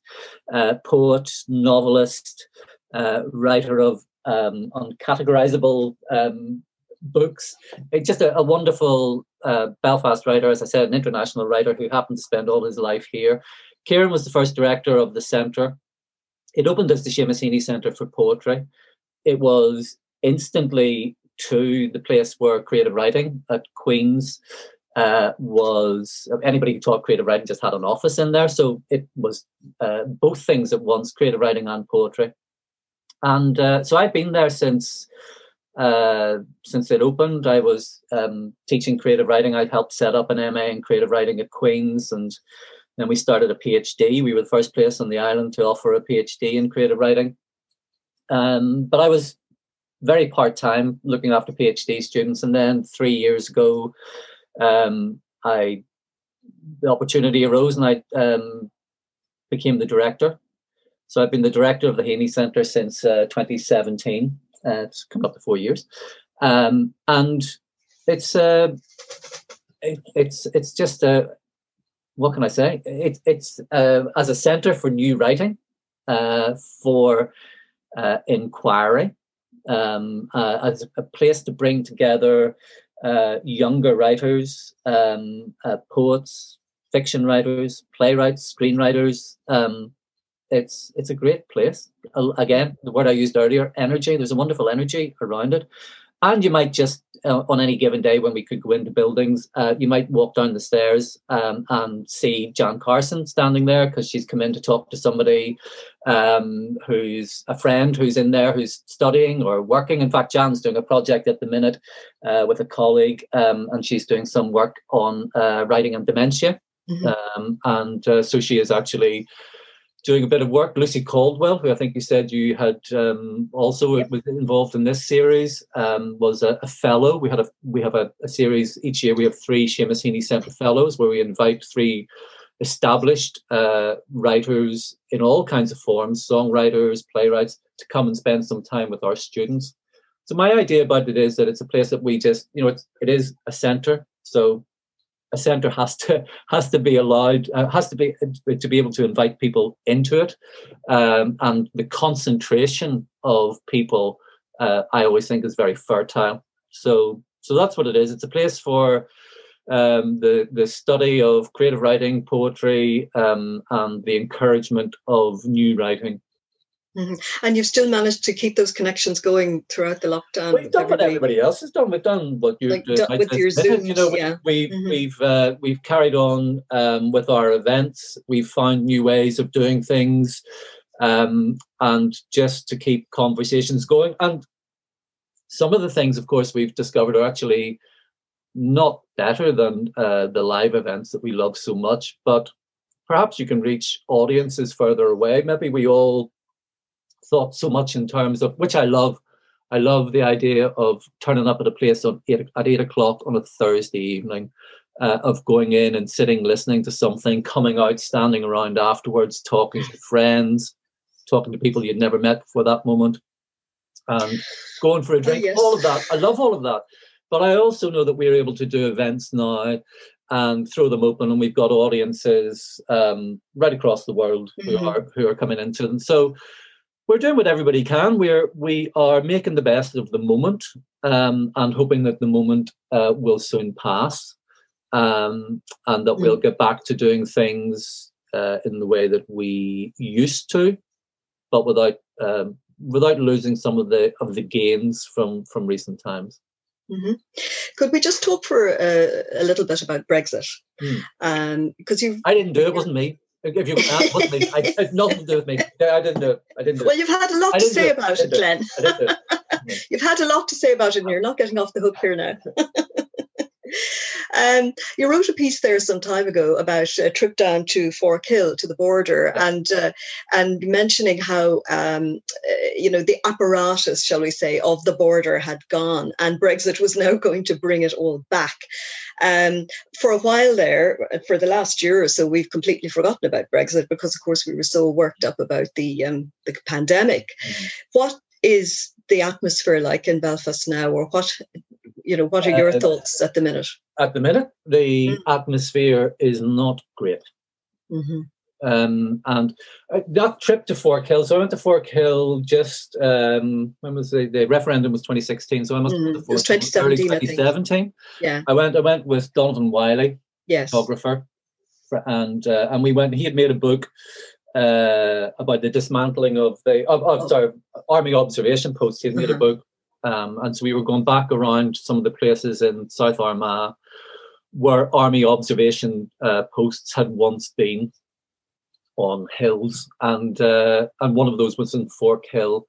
uh, poet, novelist, uh, writer of um, uncategorizable um, books. It's just a, a wonderful uh, Belfast writer, as I said, an international writer who happened to spend all his life here. Ciaran was the first director of the centre. It opened as the Heaney Centre for Poetry. It was instantly to the place where creative writing at Queen's uh, was anybody who taught creative writing just had an office in there. So it was uh, both things at once, creative writing and poetry. And uh, so I've been there since uh, since it opened. I was um, teaching creative writing. I helped set up an MA in creative writing at Queen's, and then we started a PhD. We were the first place on the island to offer a PhD in creative writing. Um, but I was very part time looking after PhD students, and then three years ago, um, I the opportunity arose, and I um, became the director. So I've been the director of the Heaney Centre since uh, 2017. Uh, it's come up to four years, um, and it's uh, it, it's it's just a what can I say? It, it's uh, as a centre for new writing, uh, for uh, inquiry, um, uh, as a place to bring together uh, younger writers, um, uh, poets, fiction writers, playwrights, screenwriters, um, it's it's a great place. Again, the word I used earlier, energy. There's a wonderful energy around it, and you might just uh, on any given day when we could go into buildings, uh, you might walk down the stairs um, and see Jan Carson standing there because she's come in to talk to somebody um, who's a friend who's in there who's studying or working. In fact, Jan's doing a project at the minute uh, with a colleague, um, and she's doing some work on uh, writing and dementia. Mm-hmm. Um, and uh, so she is actually doing a bit of work. Lucy Caldwell, who I think you said you had um, also yep. was involved in this series, um, was a, a, fellow. We had a we have a, a, series each year. We have three Seamus Heaney Centre Fellows where we invite three established uh, writers in all kinds of forms, songwriters, playwrights, to come and spend some time with our students. So my idea about it is that it's a place that we just, you know, it's, it is a centre. So a centre has to has to be allowed uh, has to be to be able to invite people into it, um, and the concentration of people uh, I always think is very fertile. So so that's what it is. It's a place for um, the the study of creative writing, poetry, um, and the encouragement of new writing. Mm-hmm. And you've still managed to keep those connections going throughout the lockdown. We've done what everybody else has done. We've done what you're like, doing. with your Zoom. You know, yeah. we've mm-hmm. we've uh, we've carried on um, with our events. We've found new ways of doing things, um, and just to keep conversations going. And some of the things, of course, we've discovered are actually not better than uh, the live events that we love so much, but perhaps you can reach audiences further away. Maybe we all thought so much in terms of which I love. I love the idea of turning up at a place on eight, at eight o'clock on a Thursday evening, uh, of going in and sitting, listening to something, coming out, standing around afterwards, talking to friends, talking to people you'd never met before that moment, and going for a drink. Oh, yes. All of that. I love all of that. But I also know that we're able to do events now and throw them open, and we've got audiences um, right across the world mm-hmm. who are who are coming into them. So we're doing what everybody can. We're we are making the best of the moment um, and hoping that the moment uh, will soon pass, um, and that mm. we'll get back to doing things uh, in the way that we used to. but without um, without losing some of the of the gains from from recent times. Mm-hmm. Could we just talk for a, a little bit about Brexit? Because hmm. um, you, I didn't do it. it wasn't me. If you me. I, had nothing to do with me. I didn't do it. I didn't Well, you've had a lot to say about it, Glenn. you've had a lot to say about it, and you're not getting off the hook here now. Um, you wrote a piece there some time ago about a trip down to Forkhill to the border, and uh, and mentioning how um, uh, you know the apparatus, shall we say, of the border had gone, and Brexit was now going to bring it all back. Um, for a while there, for the last year or so, we've completely forgotten about Brexit because, of course, we were so worked up about the um, the pandemic. Mm-hmm. What is the atmosphere like in Belfast now, or what you know, what are your uh, thoughts at the minute? At the minute, the mm. atmosphere is not great. Mm-hmm. Um, and uh, that trip to Forkhill, so I went to Forkhill just um, when was the, the referendum was 2016, so I must mm, it was 2017. 2017. Yeah, I went. I went with Donovan Wylie, yes, photographer, and uh, and we went. He had made a book uh, about the dismantling of the of, of sorry army observation posts. He had made a book um, and so we were going back around some of the places in South Armagh where army observation uh, posts had once been on hills, and uh, and one of those was in Forkhill.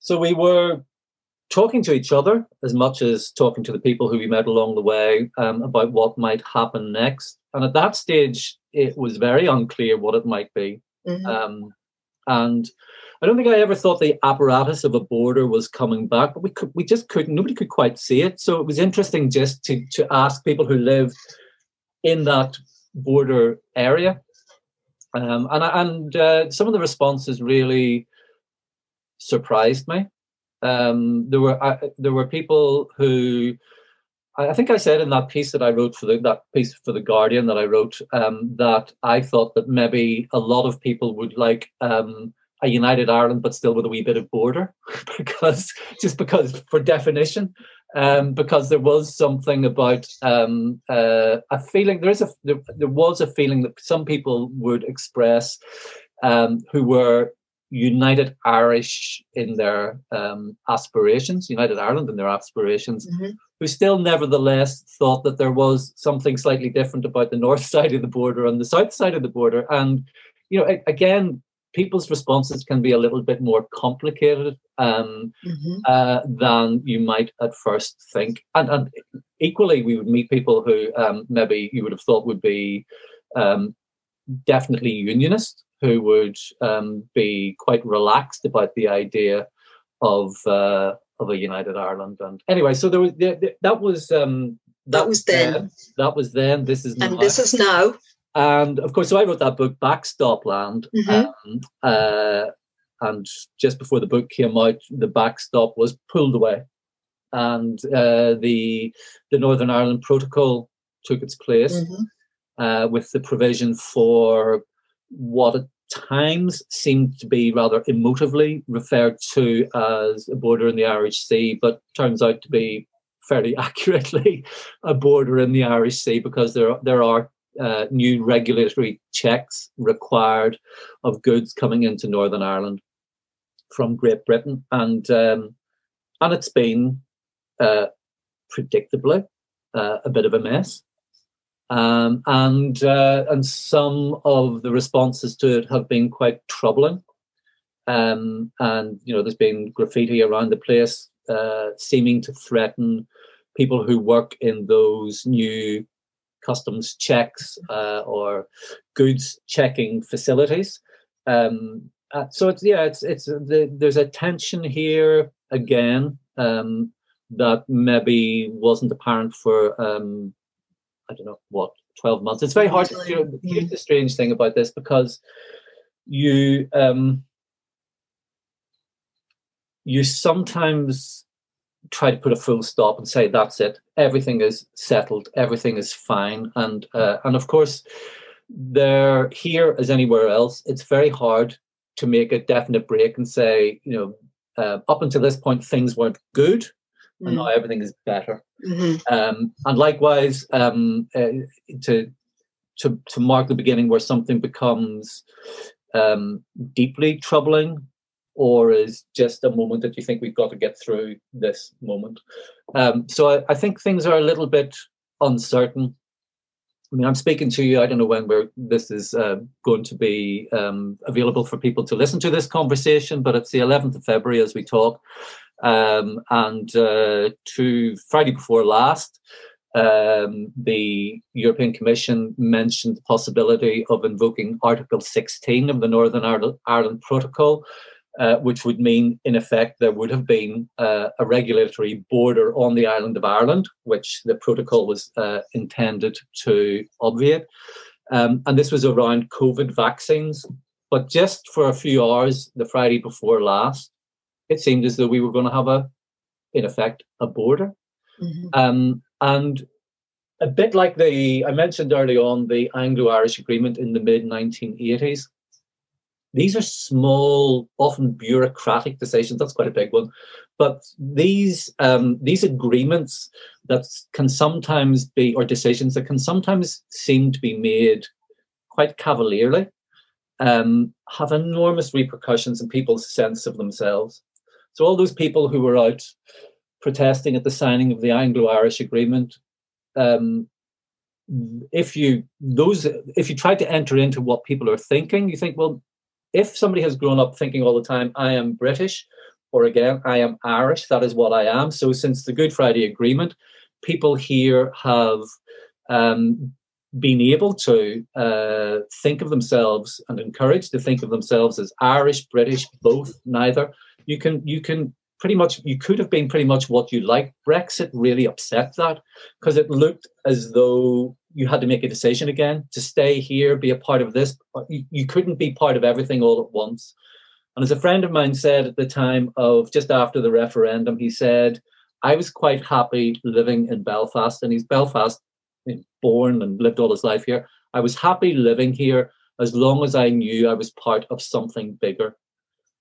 So we were talking to each other as much as talking to the people who we met along the way um, about what might happen next. And at that stage, it was very unclear what it might be. Mm-hmm. Um, and I don't think I ever thought the apparatus of a border was coming back, but we could, we just couldn't. Nobody could quite see it. So it was interesting just to to ask people who live in that border area, um, and and uh, some of the responses really surprised me. Um, there were uh, there were people who I think I said in that piece that I wrote for the, that piece for the Guardian that I wrote um, that I thought that maybe a lot of people would like um, a united Ireland, but still with a wee bit of border, because just because for definition, um, because there was something about um, uh, a feeling. There is a there, there, was a feeling that some people would express um, who were united Irish in their um, aspirations, united Ireland in their aspirations. Mm-hmm. Who still, nevertheless, thought that there was something slightly different about the north side of the border and the south side of the border, and you know, again, people's responses can be a little bit more complicated um, mm-hmm. uh, than you might at first think. And, and, equally, we would meet people who um, maybe you would have thought would be um, definitely unionist, who would um, be quite relaxed about the idea of uh, of a united Ireland. And anyway, so there was that was um, that, that was then. then. That was then. This is and now. this is now. And of course, so I wrote that book, Backstop Land. Mm-hmm. Um, uh, and just before the book came out, the backstop was pulled away, and uh, the the Northern Ireland Protocol took its place mm-hmm. uh, with the provision for what at times seemed to be rather emotively referred to as a border in the Irish Sea, but turns out to be fairly accurately a border in the Irish Sea because there there are uh, new regulatory checks required of goods coming into Northern Ireland from Great Britain, and um, and it's been uh, predictably uh, a bit of a mess. Um, and uh, and some of the responses to it have been quite troubling. Um, and you know, there's been graffiti around the place, uh, seeming to threaten people who work in those new customs checks uh, or goods checking facilities. Um, uh, so it's yeah, it's it's the, there's a tension here again um, that maybe wasn't apparent for um, I don't know what twelve months. It's very hard. To, you know, here's the strange thing about this because you um, you sometimes try to put a full stop and say that's it. Everything is settled. Everything is fine. And uh, and of course there here as anywhere else it's very hard to make a definite break and say you know uh, up until this point things weren't good and mm. now everything is better mm-hmm. um, and likewise um, uh, to to to mark the beginning where something becomes um, deeply troubling or is just a moment that you think we've got to get through this moment. Um, so I, I, think things are a little bit uncertain. I mean, I'm speaking to you. I don't know when we're, this is uh, going to be um, available for people to listen to this conversation, but it's the 11th of February as we talk. Um, and uh, to Friday before last, um, the European Commission mentioned the possibility of invoking Article 16 of the Northern Ireland Protocol, uh, which would mean, in effect, there would have been uh, a regulatory border on the island of Ireland, which the protocol was uh, intended to obviate. Um, and this was around COVID vaccines. But just for a few hours, the Friday before last, it seemed as though we were going to have a, in effect, a border. Mm-hmm. Um, and a bit like the, I mentioned early on, the Anglo Irish Agreement in the mid 1980s. These are small, often bureaucratic decisions. That's quite a big one. But these um, these agreements that can sometimes be, or decisions that can sometimes seem to be made quite cavalierly, um, have enormous repercussions in people's sense of themselves. So all those people who were out protesting at the signing of the Anglo-Irish Agreement. Um, if you those if you try to enter into what people are thinking, you think, well, if somebody has grown up thinking all the time, I am British, or again, I am Irish, that is what I am. So since the Good Friday Agreement, people here have um, been able to uh, think of themselves and encouraged to think of themselves as Irish, British, both, neither. You can you can pretty much you could have been pretty much what you like. Brexit really upset that because it looked as though you had to make a decision again to stay here, be a part of this. You, you couldn't be part of everything all at once. And as a friend of mine said at the time of just after the referendum, he said, I was quite happy living in Belfast, and he's Belfast, born and lived all his life here. I was happy living here as long as I knew I was part of something bigger.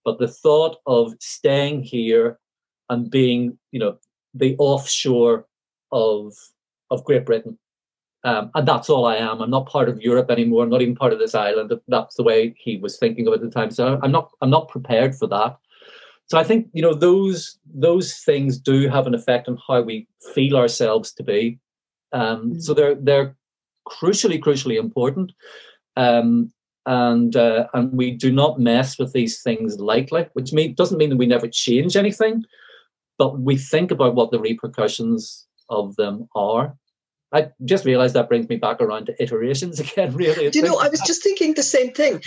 But the thought of staying here and being, you know, the offshore of of Great Britain, um, and that's all I am. I'm not part of Europe anymore. I'm not even part of this island. That's the way he was thinking of it at the time. So I'm not. I'm not prepared for that. So I think you know those those things do have an effect on how we feel ourselves to be. Um, mm. So they're they're crucially crucially important. Um, and uh, and we do not mess with these things lightly, which mean, doesn't mean that we never change anything, but we think about what the repercussions of them are. I just realized that brings me back around to iterations again. Really, Do you know, I was just thinking the same thing,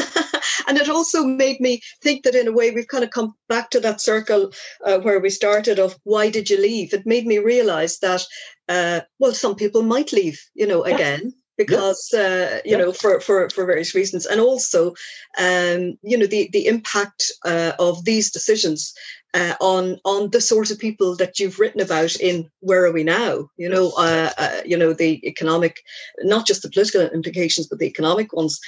and it also made me think that in a way we've kind of come back to that circle uh, where we started of why did you leave? It made me realize that uh, well, some people might leave, you know, again because uh, you know for, for for various reasons. And also um, you know the the impact uh, of these decisions uh, on on the sort of people that you've written about in where are we now? You know uh, uh, you know the economic not just the political implications but the economic ones.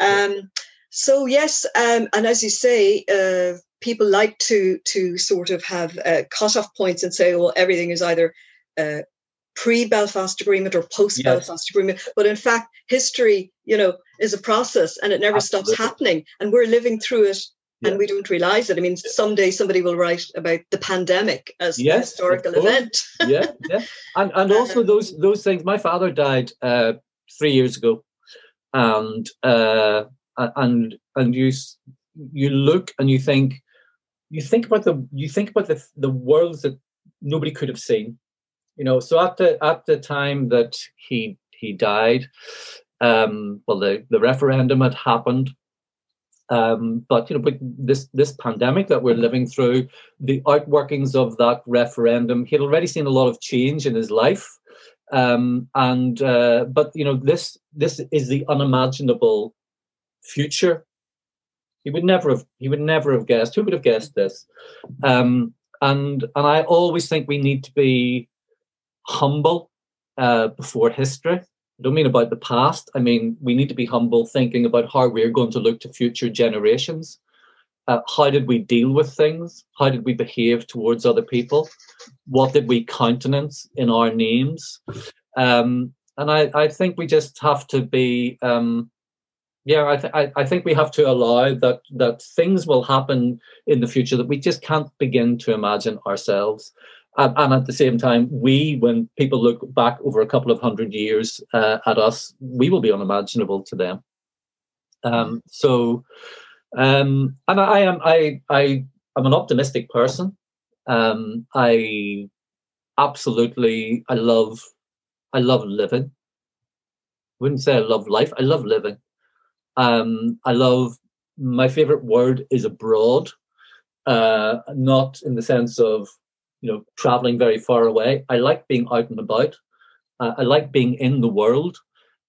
Um, so yes um, and as you say uh, people like to to sort of have cut-off points and say well everything is either uh, pre-Belfast Agreement or post-Belfast yes. Agreement. But in fact, history, you know, is a process and it never Absolutely. stops happening. And we're living through it yeah. and we don't realize it. I mean, someday somebody will write about the pandemic as yes, a historical event. yeah, yeah. And and also um, those those things. My father died uh, three years ago. And uh, and and you you look and you think you think about the you think about the the worlds that nobody could have seen you know so at the at the time that he he died um well the the referendum had happened um, but you know, but this this pandemic that we're living through, the outworkings of that referendum, he'd already seen a lot of change in his life, um, and uh, but you know, this this is the unimaginable future. He would never have he would never have guessed. Who would have guessed this? Um, and and I always think we need to be humble uh, before history. I don't mean about the past. I mean, we need to be humble thinking about how we're going to look to future generations. Uh, how did we deal with things? How did we behave towards other people? What did we countenance in our names? Um, and I, I, think we just have to be um, yeah, I, th- I, I think we have to allow that that things will happen in the future that we just can't begin to imagine ourselves. Um, and at the same time, we, when people look back over a couple of hundred years uh, at us, we will be unimaginable to them. Um, so, um, and I, I am I I am an optimistic person. Um, I absolutely I love I love living. I wouldn't say I love life. I love living. Um, I love my favorite word is abroad, uh, not in the sense of you know traveling very far away. I like being out and about. Uh, I like being in the world,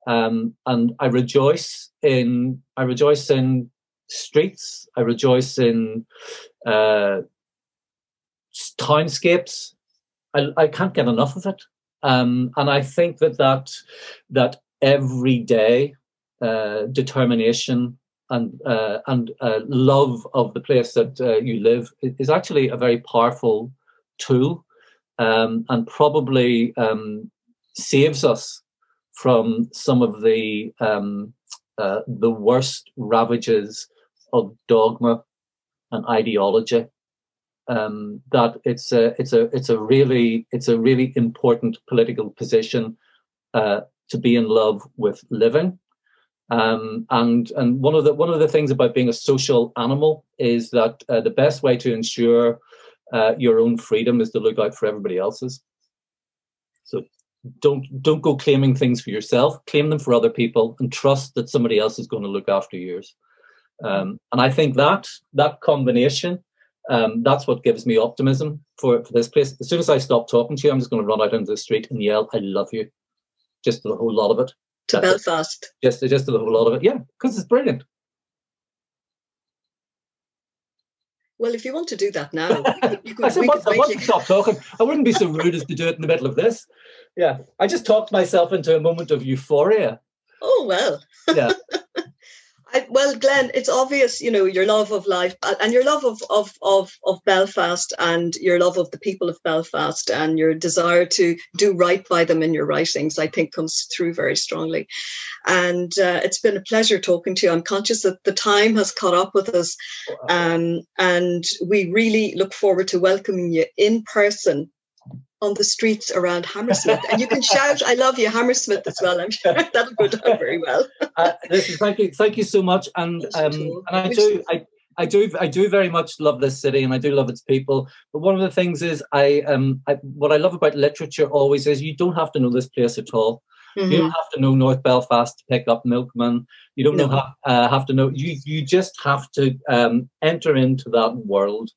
um, and I rejoice in I rejoice in streets. I rejoice in uh, townscapes. I, I can't get enough of it, um, and I think that that that every day uh, determination and uh, and uh, love of the place that uh, you live is actually a very powerful tool, um, and probably um, saves us from some of the um, uh, the worst ravages of dogma and ideology. Um, that it's a it's a it's a really it's a really important political position uh, to be in love with living um, and and one of the one of the things about being a social animal is that uh, the best way to ensure uh, your own freedom is to look out for everybody else's. So don't don't go claiming things for yourself. Claim them for other people, and trust that somebody else is going to look after yours. Um, and I think that that combination, um, that's what gives me optimism for, for this place. As soon as I stop talking to you, I'm just going to run out into the street and yell, "I love you," just the whole lot of it to Belfast. It. Just, just a whole lot of it. Yeah, because it's brilliant. Well, if you want to do that now, you could, I said, once, once stop talking, I wouldn't be so rude as to do it in the middle of this. Yeah, I just talked myself into a moment of euphoria. Oh well. Yeah. I, well, Glenn, it's obvious, you know, your love of life and your love of, of, of, of Belfast and your love of the people of Belfast and your desire to do right by them in your writings, I think comes through very strongly. And uh, it's been a pleasure talking to you. I'm conscious that the time has caught up with us. Um, and we really look forward to welcoming you in person on the streets around Hammersmith. And you can shout, I love you, Hammersmith as well. I'm sure that'll go down very well. uh, listen, thank you, thank you so much. And um, and I do I, I do I do very much love this city and I do love its people. But one of the things is I um I, what I love about literature always is you don't have to know this place at all. Mm-hmm. You don't have to know North Belfast to pick up Milkman. You don't no. know, uh, have to know. You you just have to um, enter into that world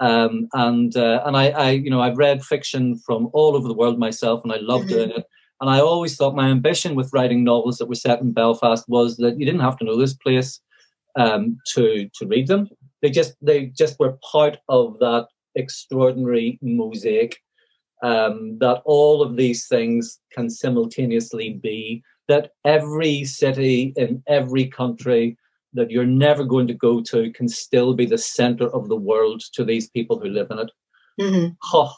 um, and uh, and I, I, you know, I've read fiction from all over the world myself, and I love mm-hmm. doing it. And I always thought my ambition with writing novels that were set in Belfast was that you didn't have to know this place um, to to read them. They just they just were part of that extraordinary mosaic um, that all of these things can simultaneously be. That every city in every country that you're never going to go to can still be the center of the world to these people who live in it. Mm-hmm. Oh,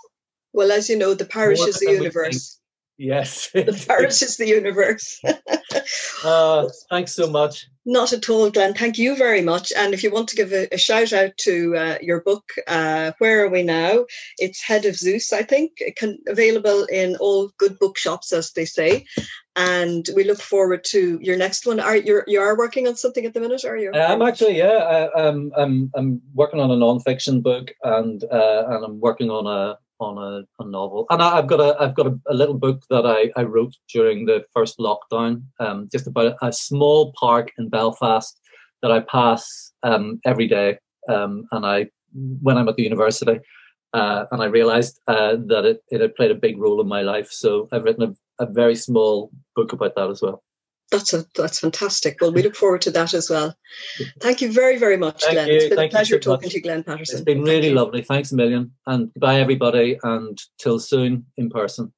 well, as you know, the parish is the universe. Yes. the parish is the universe. uh, thanks so much. Not at all, Glenn. Thank you very much. And if you want to give a, a shout out to uh, your book, uh, Where Are We Now? It's Head of Zeus, I think, can, available in all good bookshops, as they say and we look forward to your next one. Are you you are working on something at the minute? Are you? I'm actually yeah. I, am I'm, I'm I'm working on a non-fiction book and uh, and I'm working on a on a, a novel. And I, have got a I've got a, a, little book that I, I wrote during the first lockdown, um, just about a, small park in Belfast that I pass um, every day. Um, and I when I'm at the university. Uh, and I realized uh, that it, it had played a big role in my life. So I've written a, a very small book about that as well. That's a, that's fantastic. Well, we look forward to that as well. Thank you very, very much, Thank Glenn. You. It's been Thank a pleasure talking much. to you, Glenn Patterson. It's been really lovely. Thanks a million. And goodbye, everybody. And till soon in person.